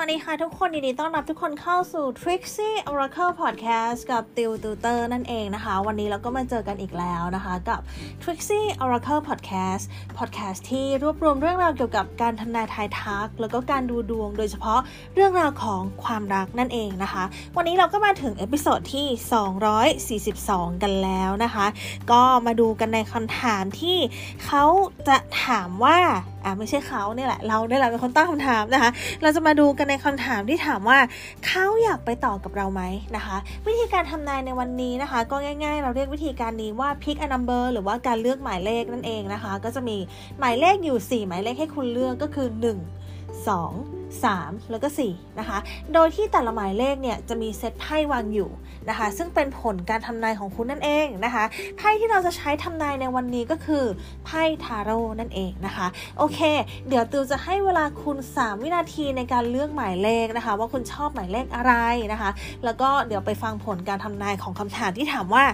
สวัสดีค่ะทุกคนยินดีต้อนรับทุกคนเข้าสู่ Trixie Oracle Podcast กับติวตูเตอร์นั่นเองนะคะ วันนี้เราก็มาเจอกันอีกแล้วนะคะ กับ Trixie Oracle Podcast Podcast ที่รวบรวมเรื่องราวเกี่ยวกับการทำนายทายทัก แล้วก็การดูดวง โดยเฉพาะเรื่องราวของความรักนั่นเองนะคะ วันนี้เราก็มาถึง episode ที่ 242 กันแล้วนะคะ ก็มาดูกันในคำถามที่เขาจะถามว่า อ่าไม่ใช่เขาเนี่ยแหละ เราเนี่ยแหละเป็นคนตั้งคำถามนะคะ เราจะมาดูกันในคำถามที่ถามว่าเขาอยากไปต่อกับเราไหมนะคะ วิธีการทำนายในวันนี้นะคะ ก็ง่าย ๆ เราเรียกวิธีการนี้ว่า pick a number หรือว่าการเลือกหมายเลขนั่นเองนะคะ ก็จะมีหมายเลขอยู่ 4 หมายเลขให้คุณเลือกก็คือ 1 2 3 แล้วก็4นะคะ โดยที่แต่ละหมายเลขเนี่ยจะมีเซตไพ่วางอยู่นะคะ ซึ่งเป็นผลการทำนายของคุณนั่นเองนะคะ ไพ่ที่เราจะใช้ทำนายในวันนี้ก็คือไพ่ทาโร่นั่นเองนะคะ โอเค เดี๋ยวติวจะให้เวลาคุณ 3 วินาทีในการเลือกหมายเลขนะคะ ว่าคุณชอบหมายเลขอะไรนะคะ แล้วก็เดี๋ยวไปฟังผลการทำนายของคำถามที่ถามว่า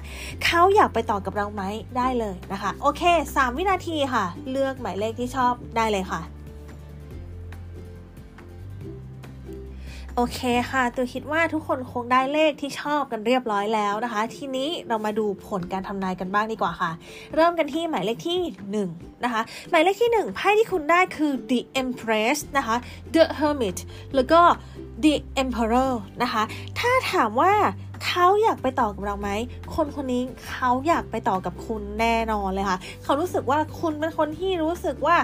เขาอยากไปต่อกับเราไหมได้เลยนะคะ โอเค 3 วินาทีค่ะ เลือกหมายเลขที่ชอบได้เลยค่ะ โอเคค่ะตัวคิดว่าทุกคนคงได้เลขที่ชอบกันเรียบร้อยแล้วนะคะ ทีนี้เรามาดูผลการทำนายกันบ้างดีกว่าค่ะ เริ่มกันที่หมายเลขที่1นะคะหมายเลขที่1ไพ่ที่คุณได้คือ the empress นะคะ the hermit แล้วก็ the emperor นะคะ ถ้าถามว่า เขาอยากไปต่อกับเราไหม คนคนนี้เขาอยากไปต่อกับคุณแน่นอนเลยค่ะ เขารู้สึกว่าคุณเป็นคนที่รู้สึกว่า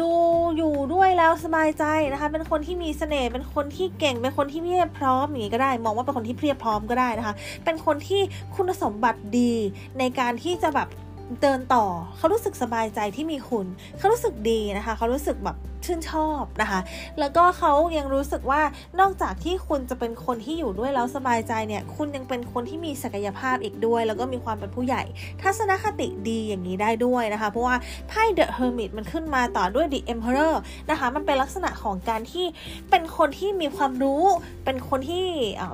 ดูอยู่ด้วยแล้วสบายใจนะคะ เป็นคนที่มีเสน่ห์ เป็นคนที่เก่ง เป็นคนที่เพียบพร้อมอย่างนี้ก็ได้ มองว่าเป็นคนที่เพียบพร้อมก็ได้นะคะ เป็นคนที่คุณสมบัติดีในการที่จะแบบเดินต่อ เขารู้สึกสบายใจที่มีคุณ เขารู้สึกดีนะคะ เขารู้สึกแบบ ชื่นชอบนะคะ แล้วก็เขายังรู้สึกว่านอกจากที่คุณจะเป็นคนที่อยู่ด้วยแล้วสบายใจเนี่ย คุณยังเป็นคนที่มีศักยภาพอีกด้วย แล้วก็มีความเป็นผู้ใหญ่ ทัศนคติดีอย่างนี้ได้ด้วยนะคะ เพราะว่าไพ่ The Hermit มันขึ้นมาต่อด้วย The Emperor นะคะ มันเป็นลักษณะของการที่เป็นคนที่มีความรู้ เป็นคนที่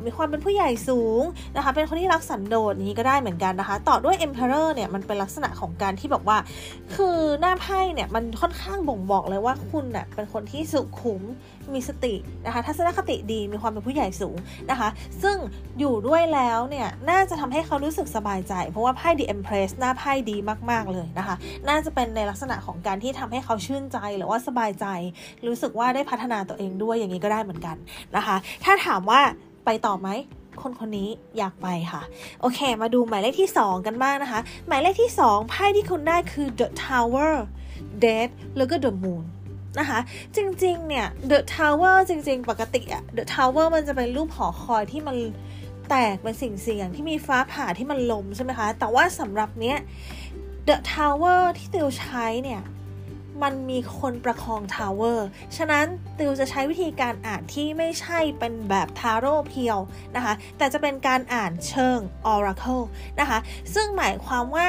มีความเป็นผู้ใหญ่สูงนะคะ เป็นคนที่รักสันโดษนี้ก็ได้เหมือนกันนะคะ ต่อด้วย Emperor เนี่ยมันเป็นลักษณะของการที่แบบว่า คือหน้าไพ่เนี่ยมันค่อนข้างบ่งบอกเลยว่าคุณเป็นคนที่สุขุมมีสตินะคะทัศนคติดีมีความเป็นผู้ใหญ่สูงนะคะ ซึ่งอยู่ด้วยแล้วเนี่ยน่าจะทำให้เขารู้สึกสบายใจ เพราะว่าไพ่ The Empress หน้าไพ่ดีมาก ๆ เลยนะคะ น่าจะเป็นในลักษณะของการที่ทำให้เขาชื่นใจหรือว่าสบายใจ รู้สึกว่าได้พัฒนาตัวเองด้วยอย่างนี้ก็ได้เหมือนกันนะคะ ถ้าถามว่าไปต่อไหมคนคนนี้อยากไปค่ะ โอเค มาดูหมายเลขที่ 2 กันบ้างนะคะ หมายเลขที่ 2 ไพ่ที่คุณได้คือ The Tower Death แล้วก็ The Moon นะคะ จริงๆ เนี่ย The Tower จริง ๆ ปกติอะ The Tower มันจะเป็นรูปหอคอยที่มันแตกเป็นสิ่งเสียงที่มีฟ้าผ่าที่มันลมใช่ไหมคะ แต่ว่าสำหรับเนี้ย The Tower ที่ติวใช้เนี่ยมันมีคนประคองทาวเวอร์ ฉะนั้นติวจะใช้วิธีการอ่านที่ไม่ใช่เป็นแบบทาโร่เพียวนะคะ แต่จะเป็นการอ่านเชิง Oracle นะคะ ซึ่งหมายความว่า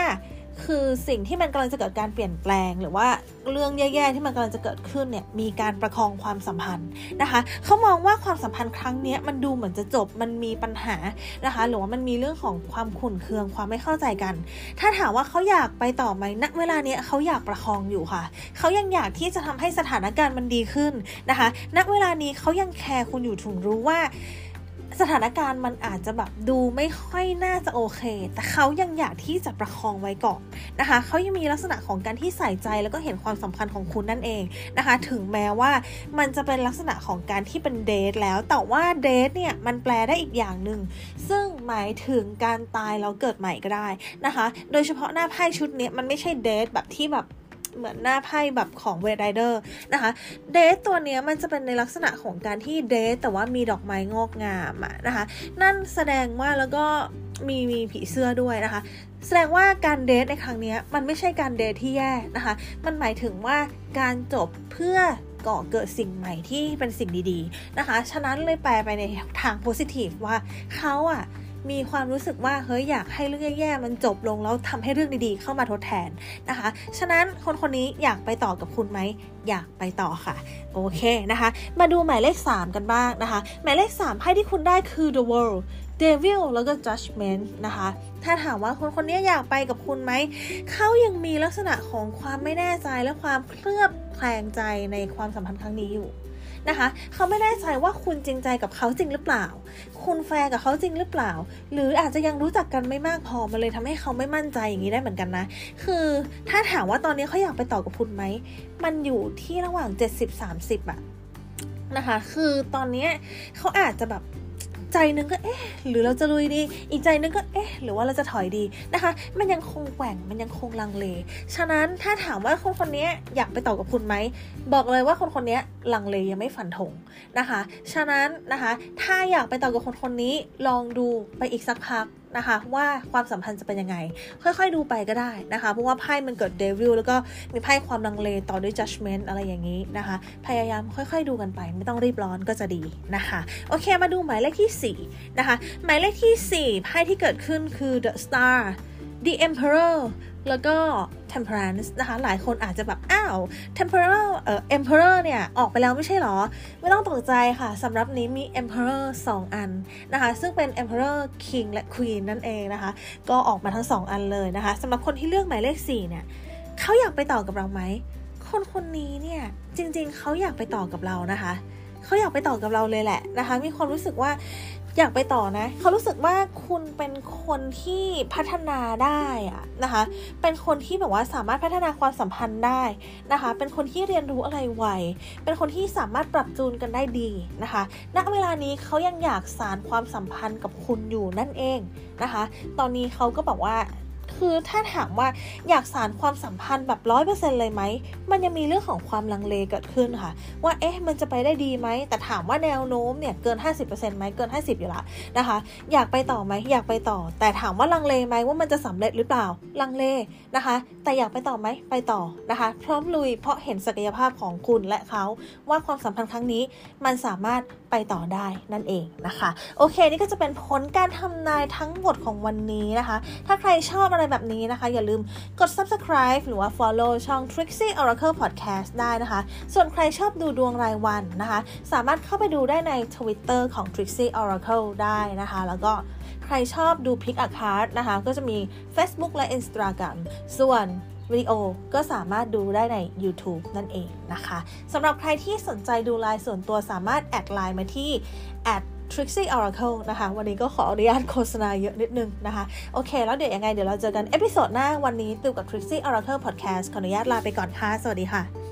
คือสิ่งที่มันกำลังจะเกิดการเปลี่ยนแปลง หรือว่าเรื่องแย่ๆที่มันกำลังจะเกิดขึ้นเนี่ยมีการประคองความสัมพันธ์นะคะเขามองว่าความสัมพันธ์ครั้งนี้มันดูเหมือนจะจบมันมีปัญหานะคะหรือว่ามันมีเรื่องของความขุ่นเคืองความไม่เข้าใจกัน ถ้าถามว่าเขาอยากไปต่อไหมณเวลานี้เขาอยากประคองอยู่ค่ะเขายังอยากที่จะทำให้สถานการณ์มันดีขึ้นนะคะณเวลานี้เขายังแคร์คุณอยู่ถึงรู้ว่า สถานการณ์มันอาจจะแบบดูไม่ค่อยน่าจะโอเค แต่เขายังอยากที่จะประคองไว้ก่อนนะคะเขายังมีลักษณะของการที่ใส่ใจแล้วก็เห็นความสำคัญของคุณนั่นเองนะคะ ถึงแม้ว่ามันจะเป็นลักษณะของการที่เป็นเดทแล้ว แต่ว่าเดทเนี่ยมันแปลได้อีกอย่างหนึ่งซึ่งหมายถึงการตายแล้วเกิดใหม่ก็ได้นะคะ โดยเฉพาะหน้าไพ่ชุดนี้มันไม่ใช่เดทแบบที่แบบ เหมือนหน้าไพ่แบบของเวดไรเดอร์นะคะเดทตัวนี้มันจะเป็นในลักษณะของการที่เดทแต่ว่ามีดอกไม้งอกงามอะนะคะนั่นแสดงว่าแล้วก็มีมีผีเสื้อด้วยนะคะ แสดงว่าการเดทในครั้งนี้มันไม่ใช่การเดทที่แย่นะคะ มันหมายถึงว่าการจบเพื่อก่อเกิดสิ่งใหม่ที่เป็นสิ่งดีๆนะคะ ฉะนั้นเลยแปลไปในทางโพสิทีฟว่าเขาอะ มีความรู้สึกว่าเฮ้ยอยากให้เรื่องแย่ๆมันจบลงแล้วทำให้เรื่องดีๆ เข้ามาทดแทนนะคะ ฉะนั้นคนคนนี้อยากไปต่อกับคุณไหมอยากไปต่อค่ะ โอเคนะคะ มาดูหมายเลข 3 กันบ้างนะคะ หมายเลข3ไพ่ที่คุณได้คือ the world devil แล้วก็ judgment นะคะ ถ้าถามว่าคนคนนี้อยากไปกับคุณไหม เขายังมีลักษณะของความไม่แน่ใจและความเคลือบแคลงใจในความสัมพันธ์ครั้งนี้อยู่ นะคะ เขาไม่แน่ใจว่าคุณจริงใจกับเขาจริงหรือเปล่า คุณแฟร์กับเขาจริงหรือเปล่า หรืออาจจะยังรู้จักกันไม่มากพอมันเลยทำให้เขาไม่มั่นใจอย่างนี้ได้เหมือนกันนะ คือถ้าถามว่าตอนนี้เขาอยากไปต่อกับคุณไหม มันอยู่ที่ระหว่าง 70-30อะนะคะ คือตอนนี้เขาอาจจะแบบ ใจนึงก็เอ๊ะหรือเราจะลุยดี อีกใจนึงก็เอ๊ะหรือว่าเราจะถอยดีนะคะ มันยังคงแกว่งมันยังคงลังเล ฉะนั้นถ้าถามว่าคนคนนี้อยากไปต่อกับคุณไหมบอกเลยว่าคนคนนี้ลังเลยังไม่ฝันธงนะคะ ฉะนั้นนะคะ ถ้าอยากไปต่อกับคนคนนี้ลองดูไปอีกสักพักนะคะ ว่าความสัมพันธ์จะเป็นยังไง ค่อยๆดูไปก็ได้นะคะ เพราะว่าไพ่มันเกิดเดวิลแล้วก็มีไพ่ความลังเลต่อด้วย judgment อะไรอย่างนี้นะคะ พยายามค่อยๆดูกันไป ไม่ต้องรีบร้อนก็จะดีนะคะ โอเคมาดูหมายเลขที่ 4 นะคะ หมายเลขที่ 4 ไพ่ที่เกิดขึ้นคือ the star the emperor แล้วก็ temperance นะคะ หลายคนอาจจะแบบ อ้าว temperor เอ่อ emperor เนี่ย ออกไปแล้วไม่ใช่หรอ ไม่ต้องตกใจค่ะสำหรับนี้มี emperor 2 อันนะคะ ซึ่งเป็น emperor king และ queen นั่นเองนะคะ ก็ออกมาทั้ง 2 อันเลยนะคะสำหรับคนที่เลือกหมายเลข 4 เนี่ยเขาอยากไปต่อกับเราไหม คนคนนี้เนี่ยจริงๆ เขาอยากไปต่อกับเรานะคะเขาอยากไปต่อกับเราเลยแหละนะคะ มีความรู้สึกว่า อยากไปต่อนะ เขารู้สึกว่าคุณเป็นคนที่พัฒนาได้อะนะคะ เป็นคนที่แบบว่าสามารถพัฒนาความสัมพันธ์ได้นะคะ เป็นคนที่เรียนรู้อะไรไว เป็นคนที่สามารถปรับจูนกันได้ดีนะคะ ณ เวลานี้เขายังอยากสารความสัมพันธ์กับคุณอยู่นั่นเองนะคะ ตอนนี้เขาก็บอกว่า คือถ้าถามว่าอยากสารความสัมพันธ์แบบร้อยเปอร์เซ็นเลยไหม มันยังมีเรื่องของความลังเลเกิดขึ้นค่ะ ว่าเอ๊ะมันจะไปได้ดีไหม แต่ถามว่าแนวโน้มเนี่ยเกิน 50%ไหมเกิน 50 อยู่ละนะคะ อยากไปต่อไหมอยากไปต่อ แต่ถามว่าลังเลไหมว่ามันจะสำเร็จหรือเปล่าลังเลนะคะ แต่อยากไปต่อไหมไปต่อนะคะ พร้อมลุยเพราะเห็นศักยภาพของคุณและเขาว่าความสัมพันธ์ครั้งนี้มันสามารถ ไปต่อได้นั่นเองนะคะ โอเค นี่ก็จะเป็นผลการทำนายทั้งหมดของวันนี้นะคะ ถ้าใครชอบอะไรแบบนี้นะคะ อย่าลืมกด subscribe หรือว่า follow ช่อง Trixie Oracle Podcast ได้นะคะ ส่วนใครชอบดูดวงรายวันนะคะ สามารถเข้าไปดูได้ใน Twitter ของ Trixie Oracle ได้นะคะ แล้วก็ใครชอบดู Pick a Card นะคะ ก็จะมี Facebook และ Instagram ส่วน วิดีโอก็สามารถดูได้ใน YouTube นั่นเองนะคะสำหรับใครที่สนใจดูไลน์ส่วนตัวสามารถ add ไลน์มาที่ Trixie Oracle นะคะ วันนี้ก็ขออนุญาตโฆษณาเยอะนิดนึงนะคะ โอเค แล้วเดี๋ยวยังไงเดี๋ยวเราเจอกัน episode หน้าวันนี้ติวกับ Trixie Oracle Podcast ขออนุญาตลาไปก่อนค่ะ สวัสดีค่ะ